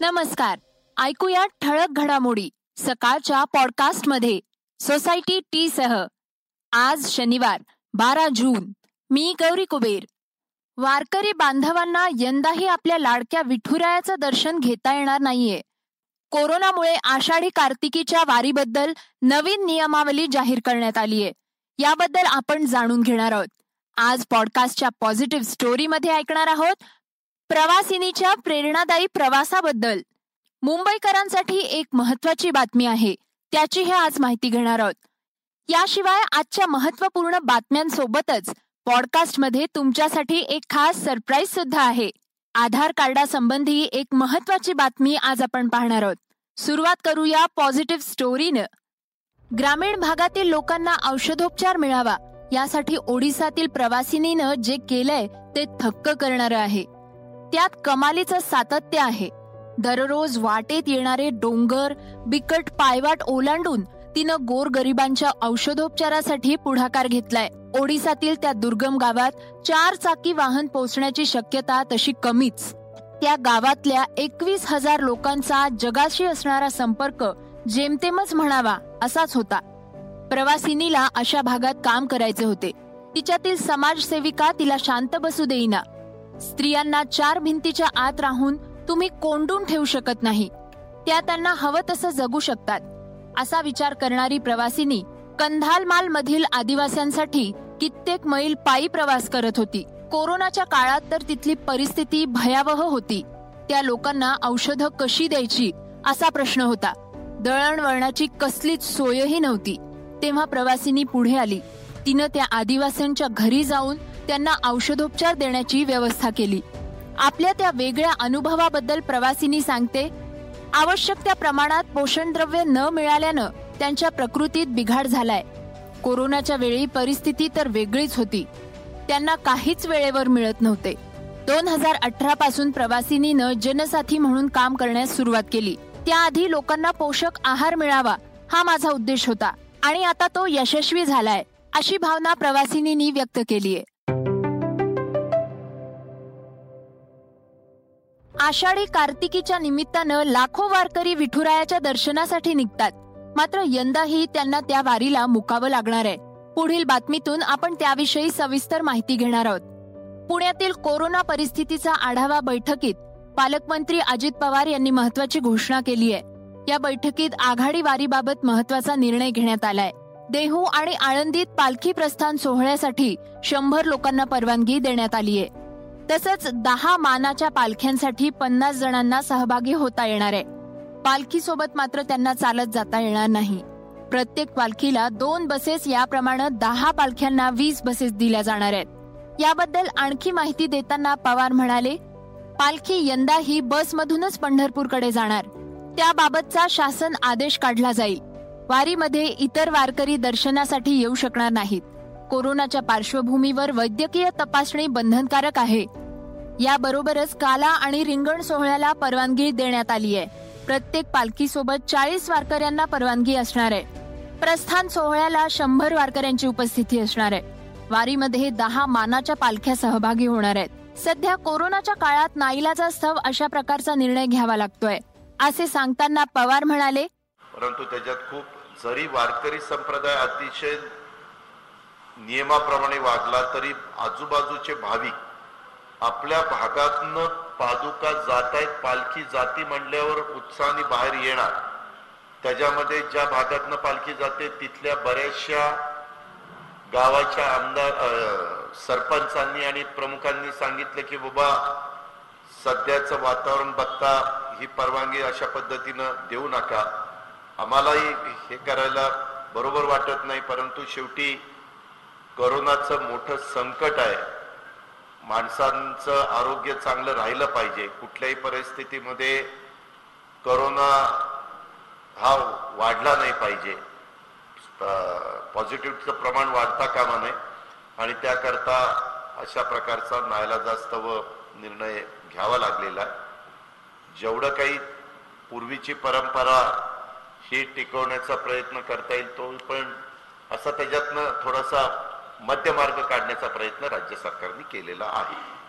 नमस्कार. ऐकूया ठळक घडामोडी सकाळच्या पॉडकास्टमध्ये सोसायटी टी सह. आज शनिवार बारा जून. मी गौरी कुबेर. वारकरी बांधवांना यंदाही आपल्या लाडक्या विठुरायाचं दर्शन घेता येणार नाहीये. कोरोनामुळे आषाढी कार्तिकीच्या वारीबद्दल नवीन नियमावली जाहीर करण्यात आली आहे याबद्दल आपण जाणून घेणार आहोत. आज पॉडकास्टच्या पॉझिटिव्ह स्टोरीमध्ये ऐकणार आहोत प्रवासिनीच्या प्रेरणादायी प्रवासाबद्दल. मुंबईकरांसाठी एक महत्वाची बातमी आहे. त्याची हे आज माहिती घेणार आहोत. याशिवाय आजच्या महत्त्वपूर्ण बातम्यांसोबतच पॉडकास्टमध्ये तुमच्यासाठी एक खास सरप्राईज सुद्धा आहे. आधार कार्डासंबंधी एक महत्वाची बातमी आज आपण पाहणार आहोत. सुरुवात करूया पॉझिटिव्ह स्टोरीनं. ग्रामीण भागातील लोकांना औषधोपचार मिळावा यासाठी ओडिसातील प्रवासिनीनं जे केलंय ते थक्क करणारं आहे. त्यात कमालीचं सातत्य आहे. दररोज वाटेत येणारे डोंगर बिकट पायवाट ओलांडून तिनं गोरगरिबांच्या औषधोपचारासाठी पुढाकार घेतलाय. ओडिसातील त्या दुर्गम गावात चार चाकी वाहन पोहोचण्याची शक्यता तशी कमीच. त्या गावातल्या एकवीस हजार लोकांचा जगाशी असणारा संपर्क जेमतेमच म्हणावा असाच होता. प्रवासिनीला अशा भागात काम करायचे होते. तिच्यातील समाजसेविका तिला शांत बसू देईना. स्त्रियांना चार भिंतीच्या आत राहून तुम्ही कोंडून ठेवू शकत नाही. त्या त्यांना हवं तसं जगू शकतात. असा विचार करणारी प्रवासिनी कंधालमाल मधील आदिवास्यांसाठी कित्येक मैल पायी प्रवास करत होती. कोरोनाच्या काळात तर तिथली परिस्थिती भयावह होती. त्या लोकांना औषधं कशी द्यायची असा प्रश्न होता. दळणवळणाची कसलीच सोयही नव्हती. तेव्हा प्रवासिनी पुढे आली. तिनं त्या आदिवासींच्या घरी जाऊन त्यांना औषधोपचार देण्याची व्यवस्था केली. आपल्या त्या वेगळ्या अनुभवाबद्दल प्रवासिनी सांगते आवश्यक त्या प्रमाणात पोषण द्रव्य न मिळाल्यानं त्यांच्या प्रकृतीत बिघाड झालाय. कोरोनाच्या वेळी परिस्थिती तर वेगळीच होती. त्यांना काहीच वेळेवर मिळत नव्हते. दोन हजार अठरा पासून प्रवासिनीनं जनसाथी म्हणून काम करण्यास सुरुवात केली. त्याआधी लोकांना पोषक आहार मिळावा हा माझा उद्देश होता आणि आता तो यशस्वी झालाय अशी भावना प्रवासिनींनी व्यक्त केलीय. आषाढी कार्तिकीच्या निमित्तानं लाखो वारकरी विठुरायाच्या दर्शनासाठी निघतात. मात्र यंदाही त्यांना त्या वारीला मुकावं लागणार आहे. पुढील बातमीतून आपण त्याविषयी सविस्तर माहिती घेणार आहोत. पुण्यातील कोरोना परिस्थितीचा आढावा बैठकीत पालकमंत्री अजित पवार यांनी महत्वाची घोषणा केली आहे. या बैठकीत आघाडी वारीबाबत महत्त्वाचा निर्णय घेण्यात आलाय. देहू आणि आळंदीत पालखी प्रस्थान सोहळ्यासाठी शंभर लोकांना परवानगी देण्यात आली आहे तसंच दहा मानाच्या पालख्यांसाठी पन्नास जणांना सहभागी होता येणार आहे. पालखीसोबत मात्र त्यांना चालत जाता येणार नाही. प्रत्येक पालखीला दोन बसेस याप्रमाणे दहा पालख्यांना वीस बसेस दिल्या जाणार आहेत. याबद्दल आणखी माहिती देताना पवार म्हणाले पालखी यंदाही बसमधूनच पंढरपूरकडे जाणार. त्याबाबतचा शासन आदेश काढला जाईल. वारीमध्ये इतर वारकरी दर्शनासाठी येऊ शकणार नाहीत. कोरोनाच्या पार्श्वभूमीवर वैद्यकीय तपासणी बंधनकारक आहे. याबरोबरच काला आणि रिंगण सोहळ्याला परवानगी देण्यात आली आहे. प्रत्येक पालखी सोबत चाळीस वारकऱ्यांना परवानगी असणार आहे. प्रस्थान सोहळ्याला शंभर वारकऱ्यांची उपस्थिती असणार आहे. वारीमध्ये दहा मानाच्या पालख्या सहभागी होणार आहेत. सध्या कोरोनाच्या काळात नाईलाजास्तव अशा प्रकारचा निर्णय घ्यावा लागतोय. असे सांगताना पवार म्हणाले परंतु त्याच्यात खूप जरी वारकरी संप्रदाय अतिशय नियमाप्रमाणे वागला तरी आजूबाजूचे भाविक आपल्या भागातनं पादुका जात आहेत पालखी जाती म्हणल्यावर उत्साहाने बाहेर येणार. त्याच्यामध्ये ज्या भागातनं पालखी जाते तिथल्या बऱ्याचशा गावाच्या आमदार सरपंचांनी आणि प्रमुखांनी सांगितलं की बाबा सध्याचं वातावरण बघता ही परवानगी अशा पद्धतीनं देऊ नका. आम्हालाही हे करायला बरोबर वाटत नाही परंतु शेवटी करोनाचं मोठं संकट आहे. माणसांचं आरोग्य चांगलं राहिलं पाहिजे. कुठल्याही परिस्थितीमध्ये करोना हा वाढला नाही पाहिजे. पॉझिटिव्हचं प्रमाण वाढता कामा नये. आणि त्याकरता अशा प्रकारचा नायलाजास्तव निर्णय घ्यावा लागलेला आहे. जेवढं काही पूर्वीची परंपरा ही टिकवण्याचा प्रयत्न करता येईल तो पण असा त्याच्यातनं थोडासा मध्यमार्ग काढण्याचा प्रयत्न राज्य सरकारने केलेला आहे.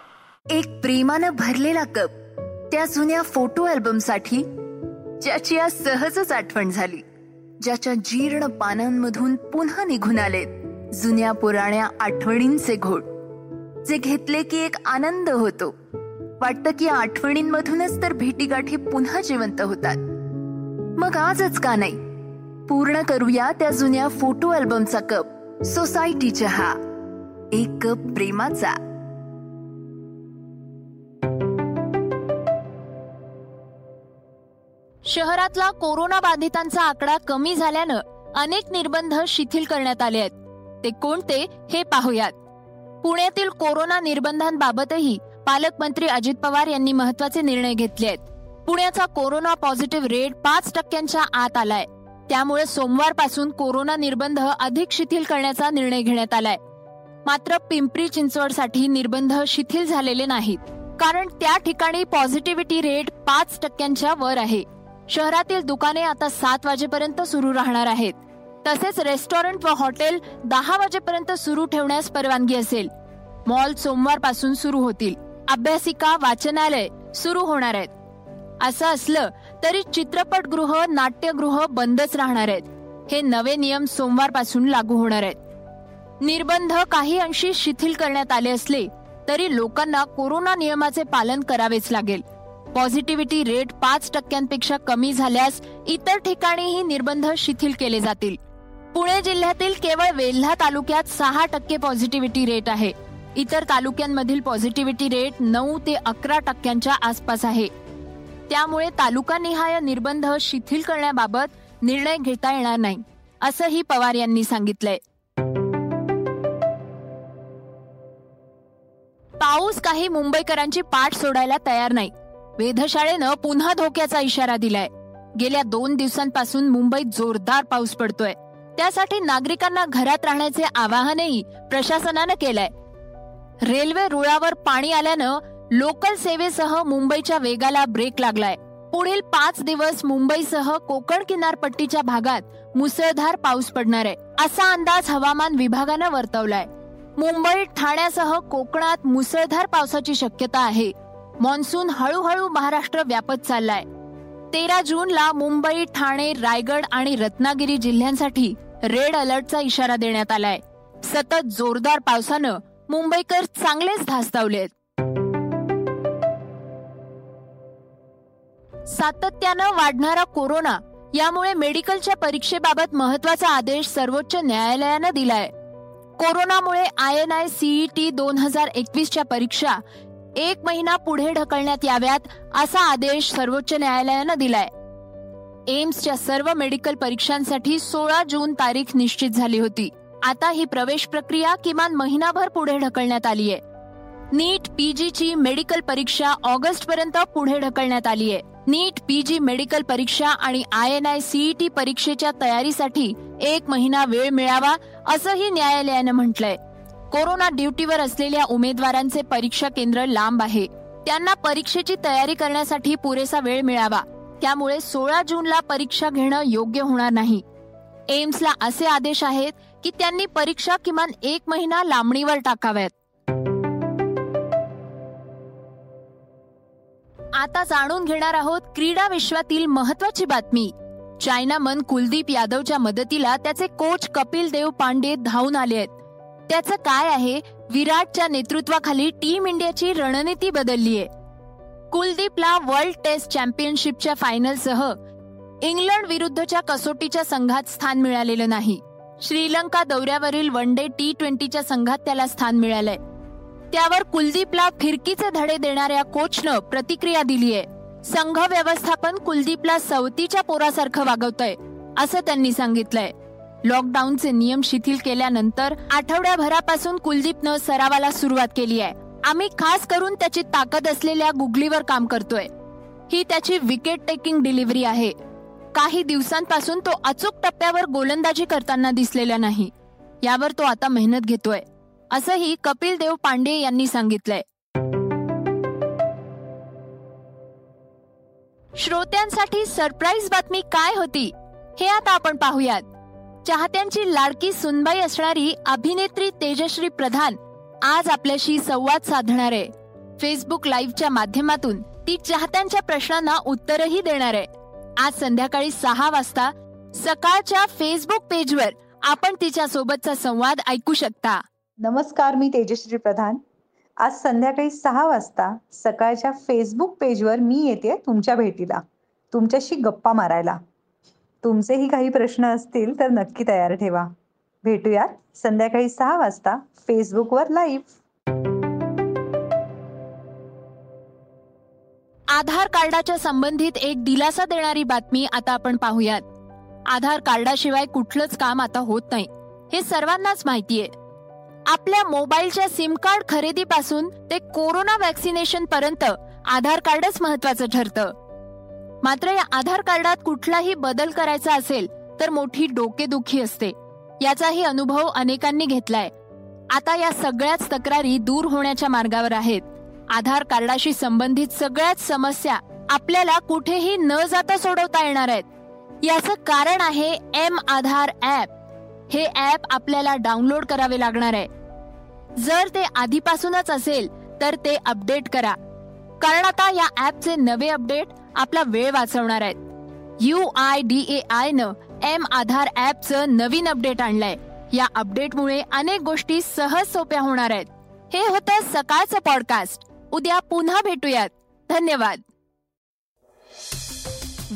एक प्रेमानं भरलेला कप त्या जुन्या फोटो अल्बमसाठी ज्याची आज सहजच आठवण झाली ज्याच्या जीर्ण पानांमधून पुन्हा निघून आलेत जुन्या पुराण्या आठवणींचे घोट जे घेतले की एक आनंद होतो. वाटतं की आठवणींमधूनच तर भेटीगाठी पुन्हा जिवंत होतात. मग आजच का नाही? पूर्ण करूया त्या जुन्या फोटो अल्बमचा कप. सोसायटी चहा एक कप प्रेमाचा. शहरातला कोरोना बाधितांचा आकडा कमी झाल्यानं अनेक निर्बंध शिथिल करण्यात आले आहेत. ते कोणते हे पाहूयात. पुण्यातील कोरोना निर्बंधांबाबतही पालकमंत्री अजित पवार यांनी महत्त्वाचे निर्णय घेतले आहेत. पुण्याचा कोरोना पॉझिटिव्ह रेट पाच टक्क्यांच्या आत आलाय. त्यामुळे सोमवारपासून कोरोना निर्बंध अधिक शिथिल करण्याचा निर्णय घेण्यात आलाय. मात्र पिंपरी चिंचवडसाठी निर्बंध शिथिल झालेले नाहीत. कारण त्या ठिकाणी पॉझिटिव्हिटी रेट पाच टक्क्यांच्या वर आहे. शहरातील दुकाने आता सात वाजेपर्यंत सुरू राहणार आहेत. तसेच रेस्टॉरंट व हॉटेल दहा वाजेपर्यंत सुरू ठेवण्यास परवानगी असेल. मॉल सोमवारपासून सुरू होतील. अभ्यासिका वाचनालय सुरू होणार आहेत. असं असलं तरी चित्रपटगृह नाट्यगृह बंदच राहणार आहेत. हे नवे नियम सोमवारपासून लागू होणार आहेत. निर्बंध काही अंशी शिथिल करण्यात आले असले तरी लोकांना कोरोना नियमाचे पालन करावेच लागेल. पॉझिटिव्हिटी रेट पाच टक्क्यांपेक्षा कमी झाल्यास इतर ठिकाणीही निर्बंध शिथिल केले जातील. पुणे जिल्ह्यातील केवळ वेल्हा तालुक्यात सहा टक्के पॉझिटिव्हिटी रेट आहे. इतर तालुक्यांमधील पॉझिटिव्हिटी रेट नऊ ते अकरा टक्क्यांच्या आसपास आहे. त्यामुळे तालुकानिहाय निर्बंध शिथिल करण्याबाबत निर्णय घेता येणार नाही असंही पवार यांनी सांगितलंय. पाऊस काही मुंबईकरांची पाठ सोडायला तयार नाही. वेधशाळेनं पुन्हा धोक्याचा इशारा दिलाय. गेल्या दोन दिवसांपासून मुंबईत जोरदार पाऊस पडतोय. त्यासाठी नागरिकांना घरात राहण्याचे आवाहनही प्रशासनानं केलंय. रेल्वे रुळावर पाणी आल्यानं लोकल सेवेसह मुंबईच्या वेगाला ब्रेक लागलाय. पुढील पाच दिवस मुंबईसह कोकण किनारपट्टीच्या भागात मुसळधार पाऊस पडणार आहे असा अंदाज हवामान विभागानं वर्तवलाय. मुंबई ठाण्यासह कोकणात मुसळधार पावसाची शक्यता आहे. मान्सून हळूहळू महाराष्ट्र व्यापत चाललाय. तेरा जूनला मुंबई ठाणे रायगड आणि रत्नागिरी जिल्ह्यांसाठी रेड अलर्टचा इशारा देण्यात आलाय. सतत जोरदार पावसानं मुंबईकर चांगलेच धास्तावलेत. सातत्यानं वाढणारा कोरोना यामुळे मेडिकलच्या परीक्षेबाबत महत्त्वाचा आदेश सर्वोच्च न्यायालयानं दिलाय. कोरोनामुळे आय एन आय सीईटी दोन हजार एकवीसच्या परीक्षा एक महिना पुढे ढकलण्यात याव्यात असा आदेश सर्वोच्च न्यायालयानं दिलाय. एम्सच्या सर्व मेडिकल परीक्षांसाठी सोळा जून तारीख निश्चित झाली होती. आता ही प्रवेश प्रक्रिया किमान महिनाभर पुढे ढकलण्यात आली आहे नीट पीजीची मेडिकल परीक्षा ऑगस्ट पर्यंत पुढे ढकलण्यात आली आहे. नीट पीजी मेडिकल परीक्षा आणि आय एन आय सीईटी परीक्षेच्या तयारीसाठी एक महिना वेळ मिळावा असंही न्यायालयानं म्हटलंय. कोरोना ड्युटीवर असलेल्या उमेदवारांचे परीक्षा केंद्र लांब आहे. त्यांना परीक्षेची तयारी करण्यासाठी पुरेसा वेळ मिळावा. त्यामुळे सोळा जूनला परीक्षा घेणं योग्य होणार नाही. एम्सला असे आदेश आहेत की त्यांनी परीक्षा किमान एक महिना लांबणीवर टाकाव्यात. आता जाणून घेणार आहोत क्रीडा विश्वातील महत्वाची बातमी. चायनामन कुलदीप यादवच्या मदतीला त्याचे कोच कपिल देव पांडे धावून आले आहेत. त्याचं काय आहे? विराटच्या नेतृत्वाखाली टीम इंडियाची रणनीती बदलली आहे. कुलदीपला वर्ल्ड टेस्ट चॅम्पियनशिपच्या फायनलसह इंग्लंड विरुद्धच्या कसोटीच्या संघात स्थान मिळालेलं नाही. श्रीलंका दौऱ्यावरील वन डे टी ट्वेंटीच्या संघात त्याला स्थान मिळालंय. त्यावर कुलदीपला फिरकीचे धडे देणाऱ्या कोचनं प्रतिक्रिया दिली आहे संघ व्यवस्थापन कुलदीपला सवतीच्या पोरासारखं वागवतय असं त्यांनी सांगितलंय. लॉकडाऊनचे नियम शिथिल केल्यानंतर आठवड्याभरापासून कुलदीपनं सरावाला सुरुवात केली आहे आम्ही खास करून त्याची ताकद असलेल्या गुगलीवर काम करतोय. ही त्याची विकेट टेकिंग डिलिव्हरी आहे. काही दिवसांपासून तो अचूक टप्प्यावर गोलंदाजी करताना दिसलेला नाही. यावर तो आता मेहनत घेतोय. असंही कपिल देव पांडे यांनी सांगितलंय. श्रोत्यांसाठी सरप्राईज बातमी काय होती हे आता आपण पाहूयात. चाहत्यांची लाडकी सुनबाई असणारी अभिनेत्री तेजश्री प्रधान आज आपल्याशी संवाद साधणार आहे. फेसबुक लाईव्हच्या माध्यमातून ती चाहत्यांच्या प्रश्नांना उत्तरही देणार आहे. आज संध्याकाळी सहा वाजता सकाळच्या फेसबुक पेजवर आपण तिच्या सोबतचा संवाद ऐकू शकता. नमस्कार मी तेजश्री प्रधान. आज संध्याकाळी सहा वाजता सकाळच्या फेसबुक पेजवर मी येते तुमच्या भेटीला. तुमच्याशी गप्पा मारायला. तुमचेही काही प्रश्न असतील तर नक्की तयार ठेवा. भेटूयात संध्याकाळी सहा वाजता फेसबुकवर लाईव्ह आधार कार्डाच्या संबंधित एक दिलासा देणारी बातमी आता आपण पाहूयात. आधार कार्डाशिवाय कुठलंच काम आता होत नाही. हे सर्वांनाच माहितीये आपल्या मोबाईलच्या सिम कार्ड खरेदीपासून ते कोरोना वॅक्सिनेशन पर्यंत आधार कार्डच महत्वाचं ठरतं. मात्र या आधार कार्डात कुठलाही बदल करायचा असेल तर मोठी डोकेदुखी असते. याचाही अनुभव अनेकांनी घेतलाय. आता या सगळ्याच तक्रारी दूर होण्याच्या मार्गावर आहेत. आधार कार्डाशी संबंधित सगळ्याच समस्या आपल्याला कुठेही न जाता सोडवता येणार आहेत. याचं कारण आहे एम आधार ऍप हे ऍप आपल्याला डाउनलोड करावे लागणार आहे. जर ते आधीपासूनच असेल तर ते अपडेट करा. कारण आता या ऍपचे नवे अपडेट आपला वेळ वाचवणार आहेत. U I D A I न एम आधार ऍपचं नवीन अपडेट आणलंय. या अपडेटमुळे अनेक गोष्टी सहज सोप्या होणार आहेत. हे होतं सकाळचं पॉडकास्ट. उद्या पुन्हा भेटूयात. धन्यवाद.